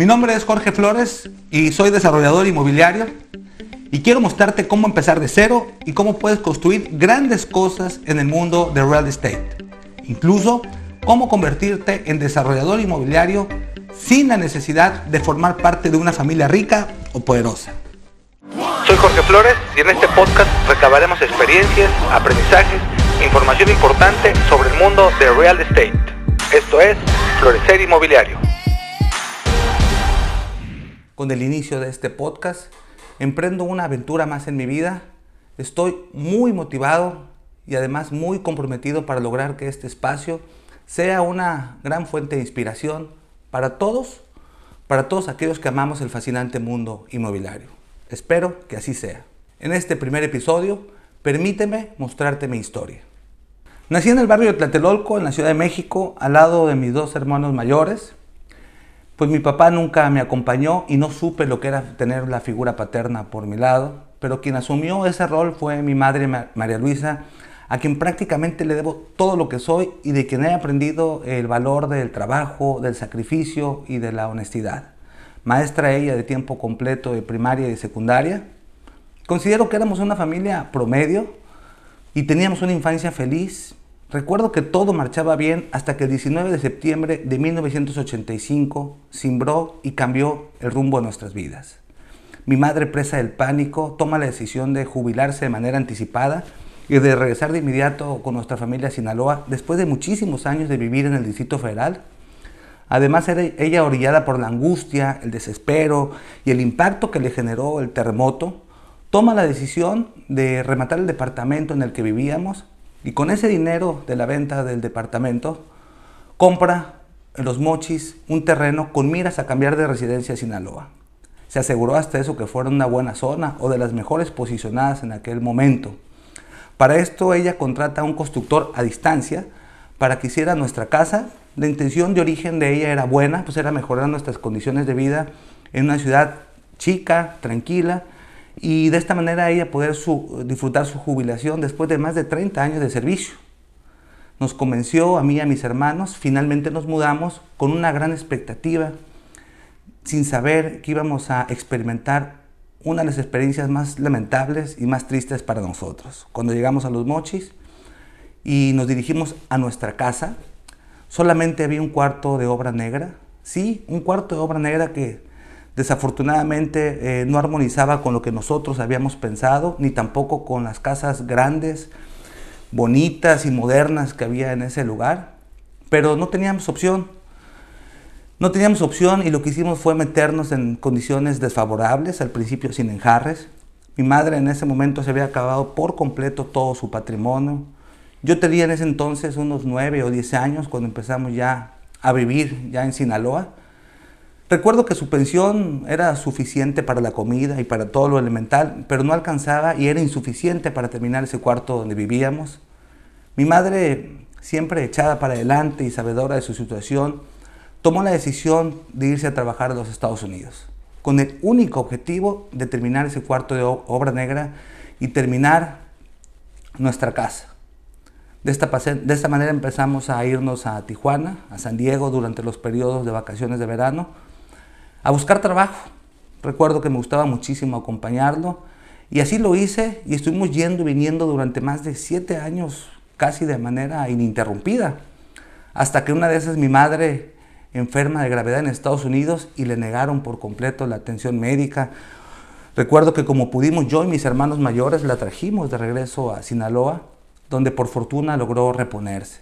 Mi nombre es Jorge Flores y soy desarrollador inmobiliario y quiero mostrarte cómo empezar de cero y cómo puedes construir grandes cosas en el mundo de real estate. Incluso cómo convertirte en desarrollador inmobiliario sin la necesidad de formar parte de una familia rica o poderosa. Soy Jorge Flores y en este podcast recabaremos experiencias, aprendizajes, información importante sobre el mundo de real estate. Esto es Florecer Inmobiliario. Con el inicio de este podcast, emprendo una aventura más en mi vida. Estoy muy motivado y además muy comprometido para lograr que este espacio sea una gran fuente de inspiración para todos, para todos aquellos que amamos el fascinante mundo inmobiliario. Espero que así sea. En este primer episodio, permíteme mostrarte mi historia. Nací en el barrio de Tlatelolco, en la Ciudad de México, al lado de mis dos hermanos mayores, pues mi papá nunca me acompañó y no supe lo que era tener la figura paterna por mi lado, pero quien asumió ese rol fue mi madre María Luisa, a quien prácticamente le debo todo lo que soy y de quien he aprendido el valor del trabajo, del sacrificio y de la honestidad. Maestra ella de tiempo completo de primaria y secundaria. Considero que éramos una familia promedio y teníamos una infancia feliz, Recuerdo que todo marchaba bien hasta que el 19 de septiembre de 1985 cimbró y cambió el rumbo de nuestras vidas. Mi madre, presa del pánico, toma la decisión de jubilarse de manera anticipada y de regresar de inmediato con nuestra familia a Sinaloa después de muchísimos años de vivir en el Distrito Federal. Además, era ella orillada por la angustia, el desespero y el impacto que le generó el terremoto, toma la decisión de rematar el departamento en el que vivíamos y con ese dinero de la venta del departamento, compra en los mochis un terreno con miras a cambiar de residencia a Sinaloa. Se aseguró hasta eso que fuera una buena zona o de las mejores posicionadas en aquel momento. Para esto ella contrata a un constructor a distancia para que hiciera nuestra casa. La intención de origen de ella era buena, pues era mejorar nuestras condiciones de vida en una ciudad chica, tranquila, y de esta manera ella poder disfrutar su jubilación después de más de 30 años de servicio. Nos convenció a mí y a mis hermanos, finalmente nos mudamos con una gran expectativa, sin saber que íbamos a experimentar una de las experiencias más lamentables y más tristes para nosotros. Cuando llegamos a Los Mochis y nos dirigimos a nuestra casa, solamente había un cuarto de obra negra, sí, un cuarto de obra negra que desafortunadamente eh, no armonizaba con lo que nosotros habíamos pensado, ni tampoco con las casas grandes, bonitas y modernas que había en ese lugar, pero no teníamos opción. No teníamos opción y lo que hicimos fue meternos en condiciones desfavorables, al principio sin enjarres. Mi madre en ese momento se había acabado por completo todo su patrimonio. Yo tenía en ese entonces unos nueve o diez años cuando empezamos ya a vivir ya en Sinaloa. Recuerdo que su pensión era suficiente para la comida y para todo lo elemental, pero no alcanzaba y era insuficiente para terminar ese cuarto donde vivíamos. Mi madre, siempre echada para adelante y sabedora de su situación, tomó la decisión de irse a trabajar a los Estados Unidos, con el único objetivo de terminar ese cuarto de obra negra y terminar nuestra casa. De esta, manera empezamos a irnos a Tijuana, a San Diego durante los periodos de vacaciones de verano, a buscar trabajo. Recuerdo que me gustaba muchísimo acompañarlo y así lo hice y estuvimos yendo y viniendo durante más de siete años casi de manera ininterrumpida. Hasta que una de esas mi madre enferma de gravedad en Estados Unidos y le negaron por completo la atención médica. Recuerdo que como pudimos yo y mis hermanos mayores la trajimos de regreso a Sinaloa, donde por fortuna logró reponerse.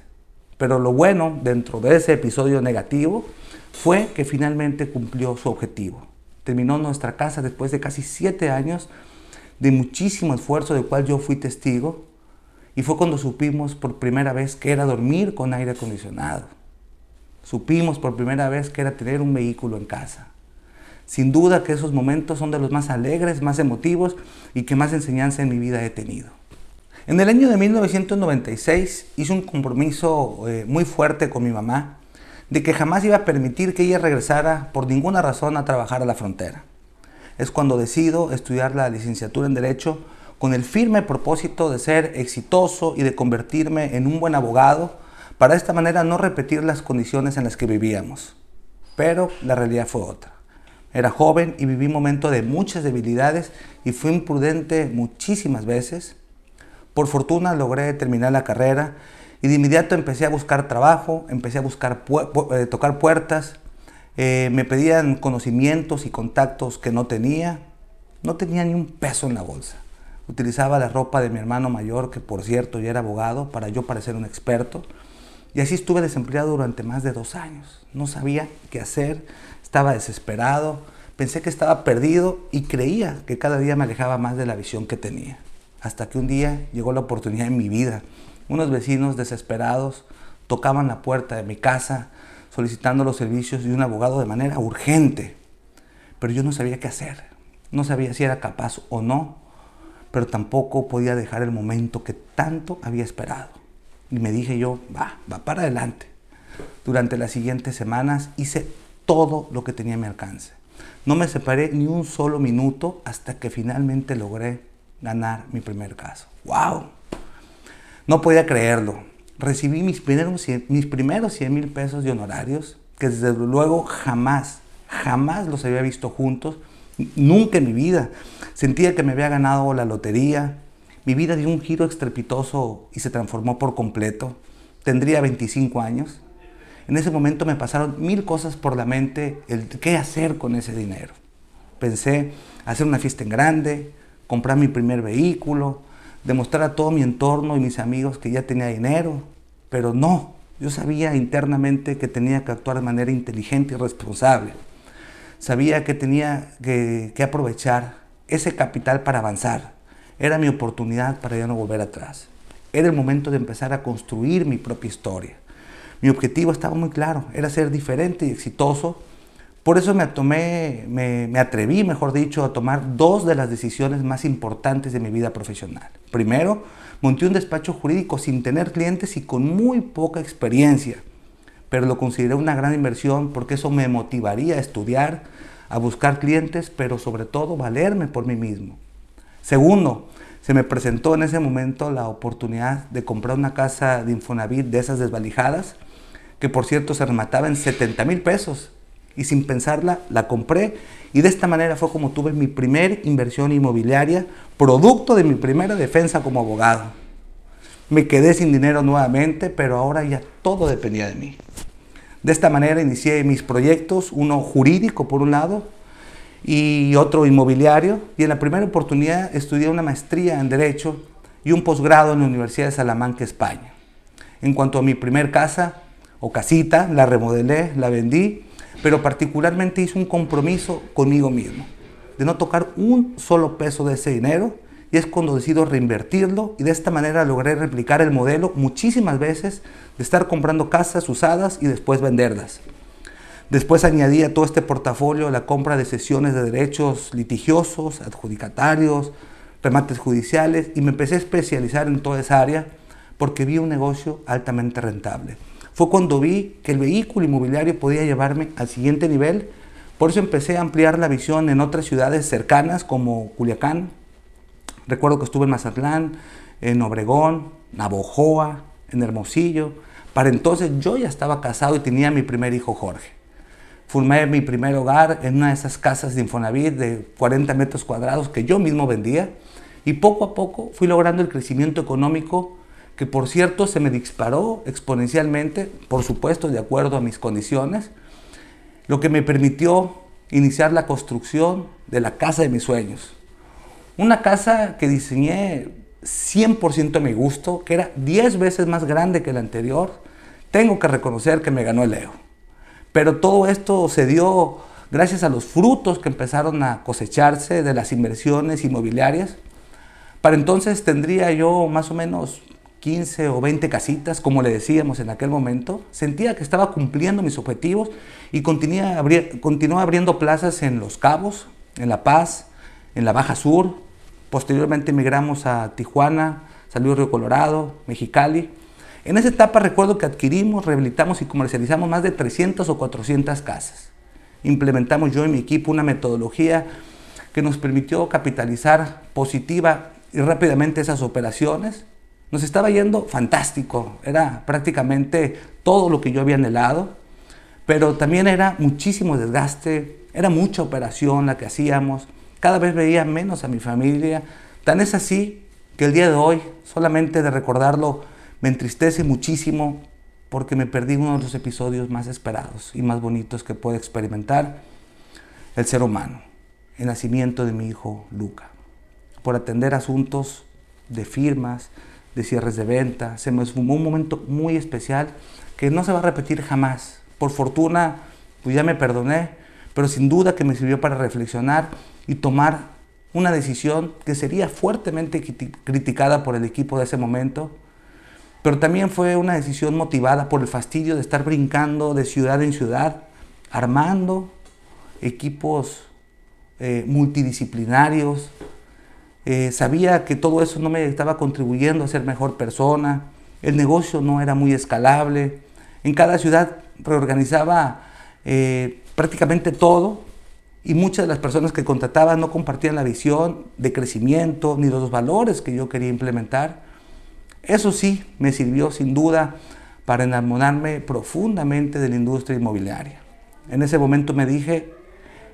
Pero lo bueno dentro de ese episodio negativo fue que finalmente cumplió su objetivo. Terminó nuestra casa después de casi siete años de muchísimo esfuerzo del cual yo fui testigo y fue cuando supimos por primera vez que era dormir con aire acondicionado. Supimos por primera vez que era tener un vehículo en casa. Sin duda que esos momentos son de los más alegres, más emotivos y que más enseñanza en mi vida he tenido. En el año de 1996 hice un compromiso eh, muy fuerte con mi mamá de que jamás iba a permitir que ella regresara por ninguna razón a trabajar a la frontera. Es cuando decido estudiar la licenciatura en Derecho con el firme propósito de ser exitoso y de convertirme en un buen abogado, para de esta manera no repetir las condiciones en las que vivíamos. Pero la realidad fue otra. Era joven y viví un momento de muchas debilidades y fui imprudente muchísimas veces. Por fortuna logré terminar la carrera y de inmediato empecé a buscar trabajo, empecé a buscar eh, tocar puertas. Eh, me pedían conocimientos y contactos que no tenía. No tenía ni un peso en la bolsa. Utilizaba la ropa de mi hermano mayor, que por cierto ya era abogado, para yo parecer un experto. Y así estuve desempleado durante más de dos años. No sabía qué hacer, estaba desesperado, pensé que estaba perdido y creía que cada día me alejaba más de la visión que tenía. Hasta que un día llegó la oportunidad en mi vida. Unos vecinos desesperados tocaban la puerta de mi casa solicitando los servicios de un abogado de manera urgente. Pero yo no sabía qué hacer. No sabía si era capaz o no, pero tampoco podía dejar el momento que tanto había esperado. Y me dije yo, va, va para adelante. Durante las siguientes semanas hice todo lo que tenía a mi alcance. No me separé ni un solo minuto hasta que finalmente logré ganar mi primer caso. ¡Wow! No podía creerlo. Recibí mis primeros, mis primeros 100 mil pesos de honorarios, que desde luego jamás, jamás los había visto juntos, nunca en mi vida. Sentía que me había ganado la lotería. Mi vida dio un giro estrepitoso y se transformó por completo. Tendría 25 años. En ese momento me pasaron mil cosas por la mente, el qué hacer con ese dinero. Pensé hacer una fiesta en grande, comprar mi primer vehículo, demostrar a todo mi entorno y mis amigos que ya tenía dinero, pero no, yo sabía internamente que tenía que actuar de manera inteligente y responsable. Sabía que tenía que, que aprovechar ese capital para avanzar. Era mi oportunidad para ya no volver atrás. Era el momento de empezar a construir mi propia historia. Mi objetivo estaba muy claro, era ser diferente y exitoso. Por eso me, tomé, me, atreví, mejor dicho, a tomar dos de las decisiones más importantes de mi vida profesional. Primero, monté un despacho jurídico sin tener clientes y con muy poca experiencia, pero lo consideré una gran inversión porque eso me motivaría a estudiar, a buscar clientes, pero sobre todo valerme por mí mismo. Segundo, se me presentó en ese momento la oportunidad de comprar una casa de Infonavit de esas desvalijadas, que por cierto se remataba en 70 mil pesos. Y sin pensarla, la compré y de esta manera fue como tuve mi primer inversión inmobiliaria, producto de mi primera defensa como abogado. Me quedé sin dinero nuevamente, pero ahora ya todo dependía de mí. De esta manera inicié mis proyectos, uno jurídico por un lado y otro inmobiliario, y en la primera oportunidad estudié una maestría en Derecho y un posgrado en la Universidad de Salamanca, España. En cuanto a mi primer casa o casita, la remodelé, la vendí, pero particularmente hice un compromiso conmigo mismo, de no tocar un solo peso de ese dinero, y es cuando decido reinvertirlo y de esta manera logré replicar el modelo muchísimas veces de estar comprando casas usadas y después venderlas. Después añadí a todo este portafolio la compra de sesiones de derechos litigiosos, adjudicatarios, remates judiciales y me empecé a especializar en toda esa área porque vi un negocio altamente rentable. Fue cuando vi que el vehículo inmobiliario podía llevarme al siguiente nivel, por eso empecé a ampliar la visión en otras ciudades cercanas como Culiacán. Recuerdo que estuve en Mazatlán, en Obregón, Navojoa, en Hermosillo. Para entonces yo ya estaba casado y tenía mi primer hijo Jorge. Formé mi primer hogar en una de esas casas de Infonavit de 40 metros cuadrados que yo mismo vendía y poco a poco fui logrando el crecimiento económico que por cierto se me disparó exponencialmente, por supuesto de acuerdo a mis condiciones, lo que me permitió iniciar la construcción de la casa de mis sueños. Una casa que diseñé 100% a mi gusto, que era 10 veces más grande que la anterior. Tengo que reconocer que me ganó el Leo. Pero todo esto se dio gracias a los frutos que empezaron a cosecharse de las inversiones inmobiliarias. Para entonces tendría yo más o menos 15 o 20 casitas, como le decíamos en aquel momento. Sentía que estaba cumpliendo mis objetivos y continué, abriendo plazas en Los Cabos, en La Paz, en la Baja Sur. Posteriormente emigramos a Tijuana, San Luis Río Colorado, Mexicali. En esa etapa recuerdo que adquirimos, rehabilitamos y comercializamos más de 300 o 400 casas. Implementamos yo y mi equipo una metodología que nos permitió capitalizar positiva y rápidamente esas operaciones. Nos estaba yendo fantástico, era prácticamente todo lo que yo había anhelado, pero también era muchísimo desgaste, era mucha operación la que hacíamos, cada vez veía menos a mi familia, tan es así que el día de hoy, solamente de recordarlo, me entristece muchísimo porque me perdí uno de los episodios más esperados y más bonitos que puede experimentar el ser humano, el nacimiento de mi hijo Luca. Por atender asuntos de firmas, de cierres de venta, se me sumó un momento muy especial que no se va a repetir jamás. Por fortuna, pues ya me perdoné, pero sin duda que me sirvió para reflexionar y tomar una decisión que sería fuertemente criticada por el equipo de ese momento, pero también fue una decisión motivada por el fastidio de estar brincando de ciudad en ciudad, armando equipos eh, multidisciplinarios. Eh, sabía que todo eso no me estaba contribuyendo a ser mejor persona, el negocio no era muy escalable, en cada ciudad reorganizaba eh, prácticamente todo y muchas de las personas que contrataba no compartían la visión de crecimiento ni los valores que yo quería implementar. Eso sí, me sirvió sin duda para enamorarme profundamente de la industria inmobiliaria. En ese momento me dije,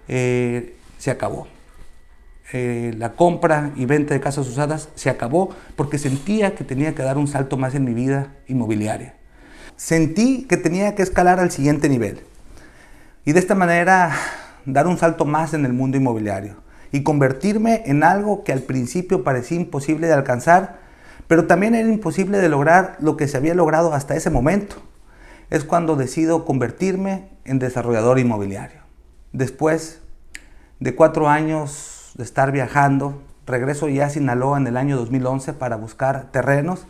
eh, se acabó. Eh, la compra y venta de casas usadas se acabó porque sentía que tenía que dar un salto más en mi vida inmobiliaria. Sentí que tenía que escalar al siguiente nivel. Y de esta manera dar un salto más en el mundo inmobiliario y convertirme en algo que al principio parecía imposible de alcanzar, pero también era imposible de lograr lo que se había logrado hasta ese momento. Es cuando decido convertirme en desarrollador inmobiliario. Después de cuatro años de estar viajando, regreso ya a Sinaloa en el año 2011 para buscar terrenos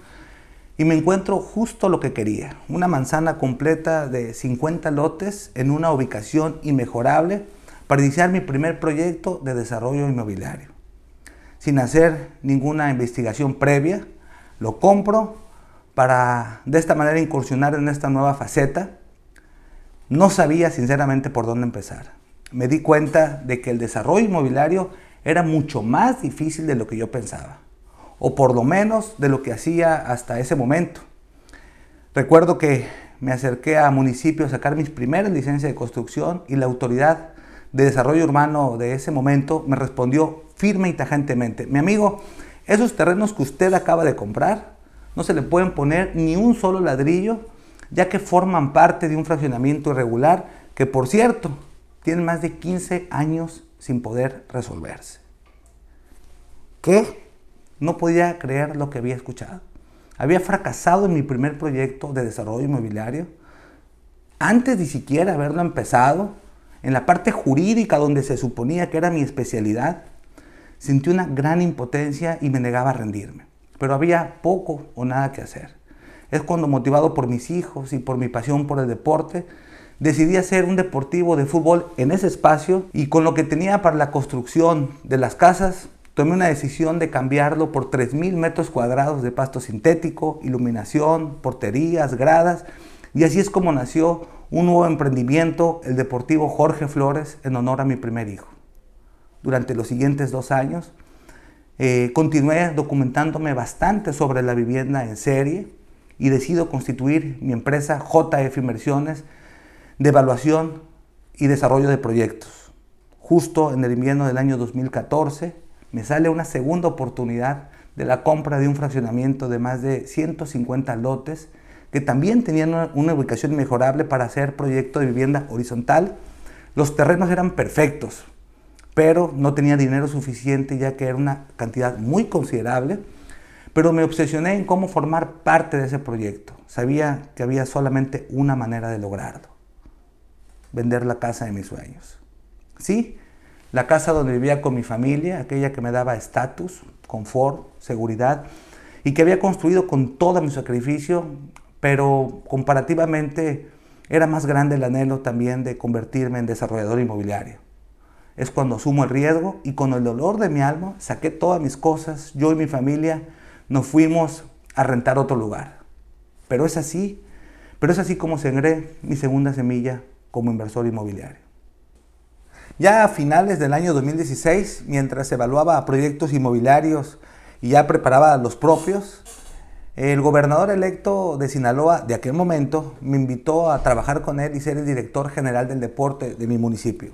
y me encuentro justo lo que quería, una manzana completa de 50 lotes en una ubicación inmejorable para iniciar mi primer proyecto de desarrollo inmobiliario. Sin hacer ninguna investigación previa, lo compro para de esta manera incursionar en esta nueva faceta. No sabía sinceramente por dónde empezar. Me di cuenta de que el desarrollo inmobiliario era mucho más difícil de lo que yo pensaba, o por lo menos de lo que hacía hasta ese momento. Recuerdo que me acerqué a municipio a sacar mis primeras licencias de construcción y la autoridad de desarrollo urbano de ese momento me respondió firme y tajantemente, mi amigo, esos terrenos que usted acaba de comprar no se le pueden poner ni un solo ladrillo, ya que forman parte de un fraccionamiento irregular que, por cierto, tiene más de 15 años sin poder resolverse. ¿Qué? No podía creer lo que había escuchado. Había fracasado en mi primer proyecto de desarrollo inmobiliario. Antes de siquiera haberlo empezado, en la parte jurídica donde se suponía que era mi especialidad, sentí una gran impotencia y me negaba a rendirme. Pero había poco o nada que hacer. Es cuando motivado por mis hijos y por mi pasión por el deporte, decidí hacer un deportivo de fútbol en ese espacio y con lo que tenía para la construcción de las casas, tomé una decisión de cambiarlo por 3.000 metros cuadrados de pasto sintético, iluminación, porterías, gradas, y así es como nació un nuevo emprendimiento, el Deportivo Jorge Flores, en honor a mi primer hijo. Durante los siguientes dos años eh, continué documentándome bastante sobre la vivienda en serie y decido constituir mi empresa JF Inversiones de evaluación y desarrollo de proyectos. Justo en el invierno del año 2014 me sale una segunda oportunidad de la compra de un fraccionamiento de más de 150 lotes que también tenían una, ubicación mejorable para hacer proyecto de vivienda horizontal. Los terrenos eran perfectos, pero no tenía dinero suficiente ya que era una cantidad muy considerable. Pero me obsesioné en cómo formar parte de ese proyecto. Sabía que había solamente una manera de lograrlo. Vender la casa de mis sueños. Sí, la casa donde vivía con mi familia, aquella que me daba estatus, confort, seguridad y que había construido con todo mi sacrificio pero comparativamente era más grande el anhelo también de convertirme en desarrollador inmobiliario. Es cuando asumo el riesgo y con el dolor de mi alma saqué todas mis cosas, yo y mi familia nos fuimos a rentar otro lugar. Pero es así, pero es así como sembré mi segunda semilla como inversor inmobiliario. Ya a finales del año 2016, mientras evaluaba proyectos inmobiliarios y ya preparaba los propios, el gobernador electo de Sinaloa de aquel momento me invitó a trabajar con él y ser el director general del deporte de mi municipio.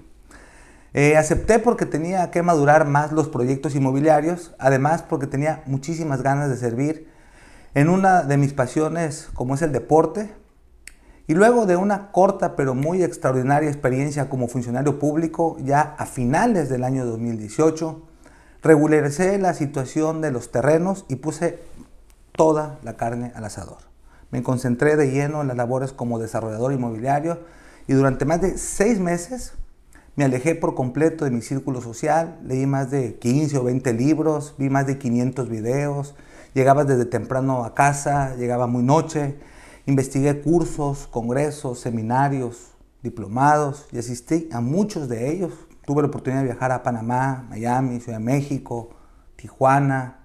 Eh, acepté porque tenía que madurar más los proyectos inmobiliarios, además porque tenía muchísimas ganas de servir en una de mis pasiones como es el deporte. Y luego de una corta pero muy extraordinaria experiencia como funcionario público, ya a finales del año 2018, regularicé la situación de los terrenos y puse toda la carne al asador. Me concentré de lleno en las labores como desarrollador inmobiliario y durante más de seis meses me alejé por completo de mi círculo social, leí más de 15 o 20 libros, vi más de 500 videos, llegaba desde temprano a casa, llegaba muy noche, investigué cursos, congresos, seminarios, diplomados y asistí a muchos de ellos. Tuve la oportunidad de viajar a Panamá, Miami, Ciudad de México, Tijuana.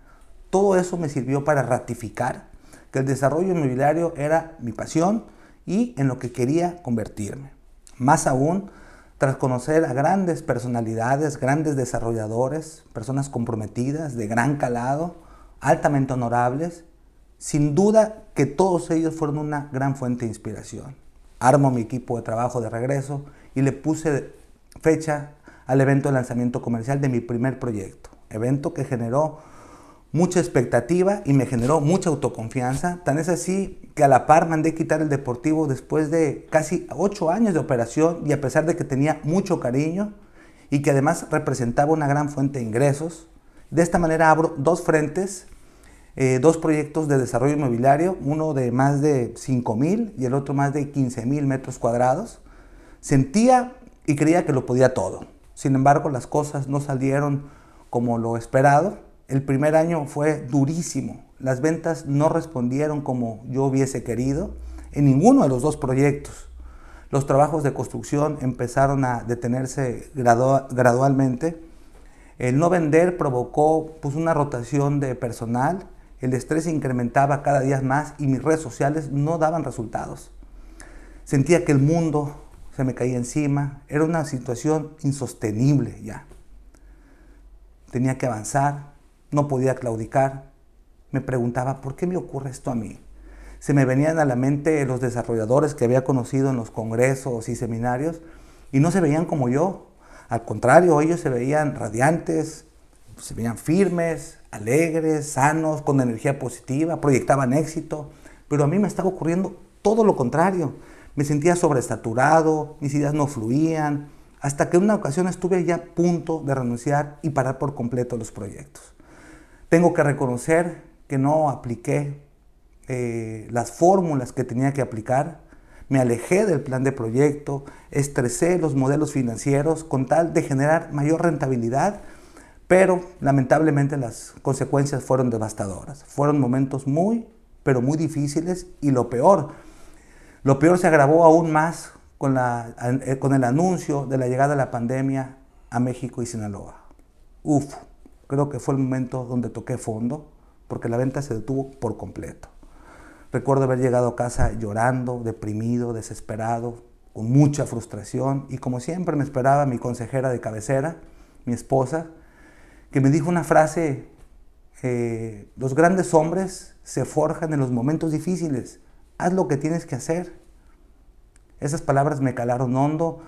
Todo eso me sirvió para ratificar que el desarrollo inmobiliario era mi pasión y en lo que quería convertirme. Más aún, tras conocer a grandes personalidades, grandes desarrolladores, personas comprometidas, de gran calado, altamente honorables, sin duda que todos ellos fueron una gran fuente de inspiración. Armo mi equipo de trabajo de regreso y le puse fecha al evento de lanzamiento comercial de mi primer proyecto, evento que generó mucha expectativa y me generó mucha autoconfianza. Tan es así que a la par mandé quitar el deportivo después de casi ocho años de operación y a pesar de que tenía mucho cariño y que además representaba una gran fuente de ingresos. De esta manera abro dos frentes, eh, dos proyectos de desarrollo inmobiliario, uno de más de 5 mil y el otro más de 15 mil metros cuadrados. Sentía y creía que lo podía todo. Sin embargo, las cosas no salieron como lo esperado el primer año fue durísimo. Las ventas no respondieron como yo hubiese querido en ninguno de los dos proyectos. Los trabajos de construcción empezaron a detenerse gradualmente. El no vender provocó pues, una rotación de personal. El estrés incrementaba cada día más y mis redes sociales no daban resultados. Sentía que el mundo se me caía encima. Era una situación insostenible ya. Tenía que avanzar, no podía claudicar. Me preguntaba, ¿por qué me ocurre esto a mí? Se me venían a la mente los desarrolladores que había conocido en los congresos y seminarios y no se veían como yo. Al contrario, ellos se veían radiantes, se veían firmes, alegres, sanos, con energía positiva, proyectaban éxito. Pero a mí me estaba ocurriendo todo lo contrario. Me sentía sobresaturado, mis ideas no fluían, hasta que en una ocasión estuve ya a punto de renunciar y parar por completo los proyectos. Tengo que reconocer que no apliqué eh, las fórmulas que tenía que aplicar. Me alejé del plan de proyecto, estresé los modelos financieros con tal de generar mayor rentabilidad, pero lamentablemente las consecuencias fueron devastadoras. Fueron momentos muy, pero muy difíciles y lo peor, lo peor se agravó aún más con, la, eh, con el anuncio de la llegada de la pandemia a México y Sinaloa. Uf, Creo que fue el momento donde toqué fondo, porque la venta se detuvo por completo. Recuerdo haber llegado a casa llorando, deprimido, desesperado, con mucha frustración, y como siempre me esperaba mi consejera de cabecera, mi esposa, que me dijo una frase, eh, los grandes hombres se forjan en los momentos difíciles, haz lo que tienes que hacer. Esas palabras me calaron hondo,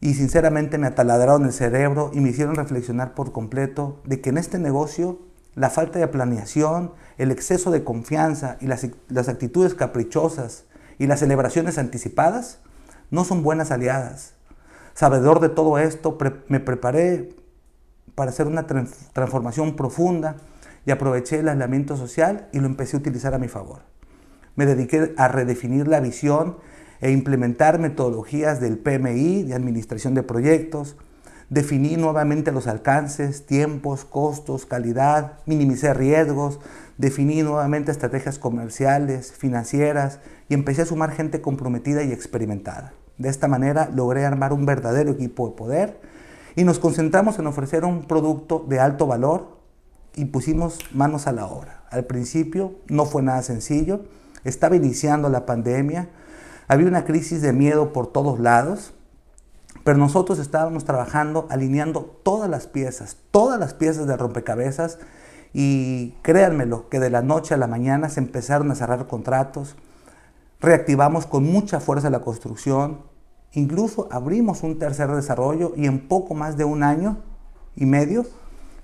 y sinceramente me ataladraron el cerebro y me hicieron reflexionar por completo de que en este negocio la falta de planeación, el exceso de confianza y las, las actitudes caprichosas y las celebraciones anticipadas no son buenas aliadas. Sabedor de todo esto, me preparé para hacer una transformación profunda y aproveché el aislamiento social y lo empecé a utilizar a mi favor. Me dediqué a redefinir la visión e implementar metodologías del PMI, de administración de proyectos, definí nuevamente los alcances, tiempos, costos, calidad, minimicé riesgos, definí nuevamente estrategias comerciales, financieras y empecé a sumar gente comprometida y experimentada. De esta manera logré armar un verdadero equipo de poder y nos concentramos en ofrecer un producto de alto valor y pusimos manos a la obra. Al principio no fue nada sencillo, estaba iniciando la pandemia, había una crisis de miedo por todos lados, pero nosotros estábamos trabajando, alineando todas las piezas, todas las piezas de rompecabezas y créanmelo que de la noche a la mañana se empezaron a cerrar contratos, reactivamos con mucha fuerza la construcción, Incluso abrimos un tercer desarrollo y en poco más de un año y medio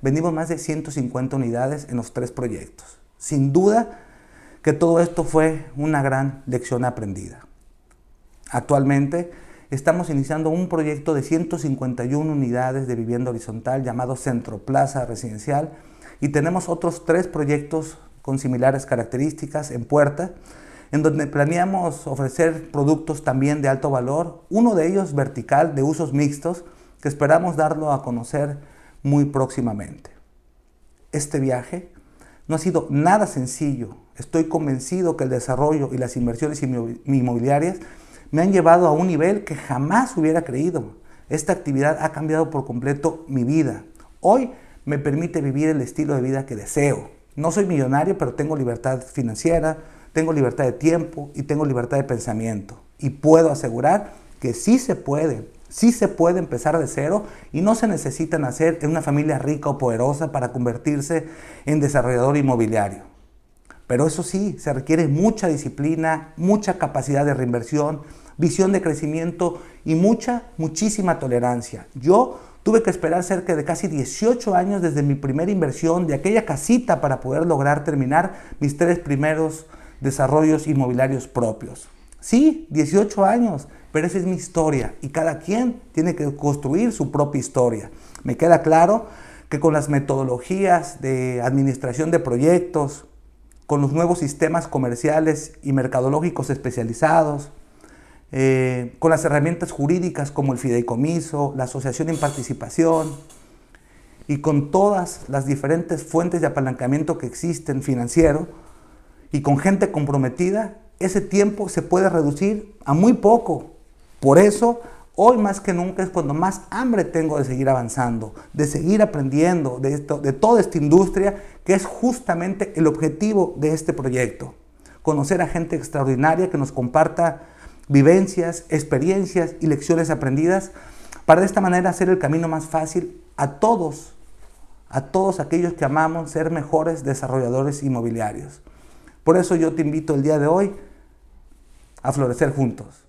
vendimos más de 150 unidades en los tres proyectos. Sin duda que todo esto fue una gran lección aprendida. Actualmente estamos iniciando un proyecto de 151 unidades de vivienda horizontal llamado Centro Plaza Residencial y tenemos otros tres proyectos con similares características en puerta, en donde planeamos ofrecer productos también de alto valor, uno de ellos vertical de usos mixtos, que esperamos darlo a conocer muy próximamente. Este viaje no ha sido nada sencillo. Estoy convencido que el desarrollo y las inversiones inmobiliarias me han llevado a un nivel que jamás hubiera creído. Esta actividad ha cambiado por completo mi vida. Hoy me permite vivir el estilo de vida que deseo. No soy millonario, pero tengo libertad financiera, tengo libertad de tiempo y tengo libertad de pensamiento. Y puedo asegurar que sí se puede, sí se puede empezar de cero y no se necesita nacer en una familia rica o poderosa para convertirse en desarrollador inmobiliario. Pero eso sí, se requiere mucha disciplina, mucha capacidad de reinversión, visión de crecimiento y mucha, muchísima tolerancia. Yo tuve que esperar cerca de casi 18 años desde mi primera inversión de aquella casita para poder lograr terminar mis tres primeros desarrollos inmobiliarios propios. Sí, 18 años, pero esa es mi historia y cada quien tiene que construir su propia historia. Me queda claro que con las metodologías de administración de proyectos, con los nuevos sistemas comerciales y mercadológicos especializados, eh, con las herramientas jurídicas como el fideicomiso, la asociación en participación y con todas las diferentes fuentes de apalancamiento que existen financiero y con gente comprometida, ese tiempo se puede reducir a muy poco. Por eso, hoy más que nunca es cuando más hambre tengo de seguir avanzando, de seguir aprendiendo de, esto, de toda esta industria, que es justamente el objetivo de este proyecto. Conocer a gente extraordinaria que nos comparta vivencias, experiencias y lecciones aprendidas para de esta manera hacer el camino más fácil a todos, a todos aquellos que amamos ser mejores desarrolladores inmobiliarios. Por eso yo te invito el día de hoy a florecer juntos.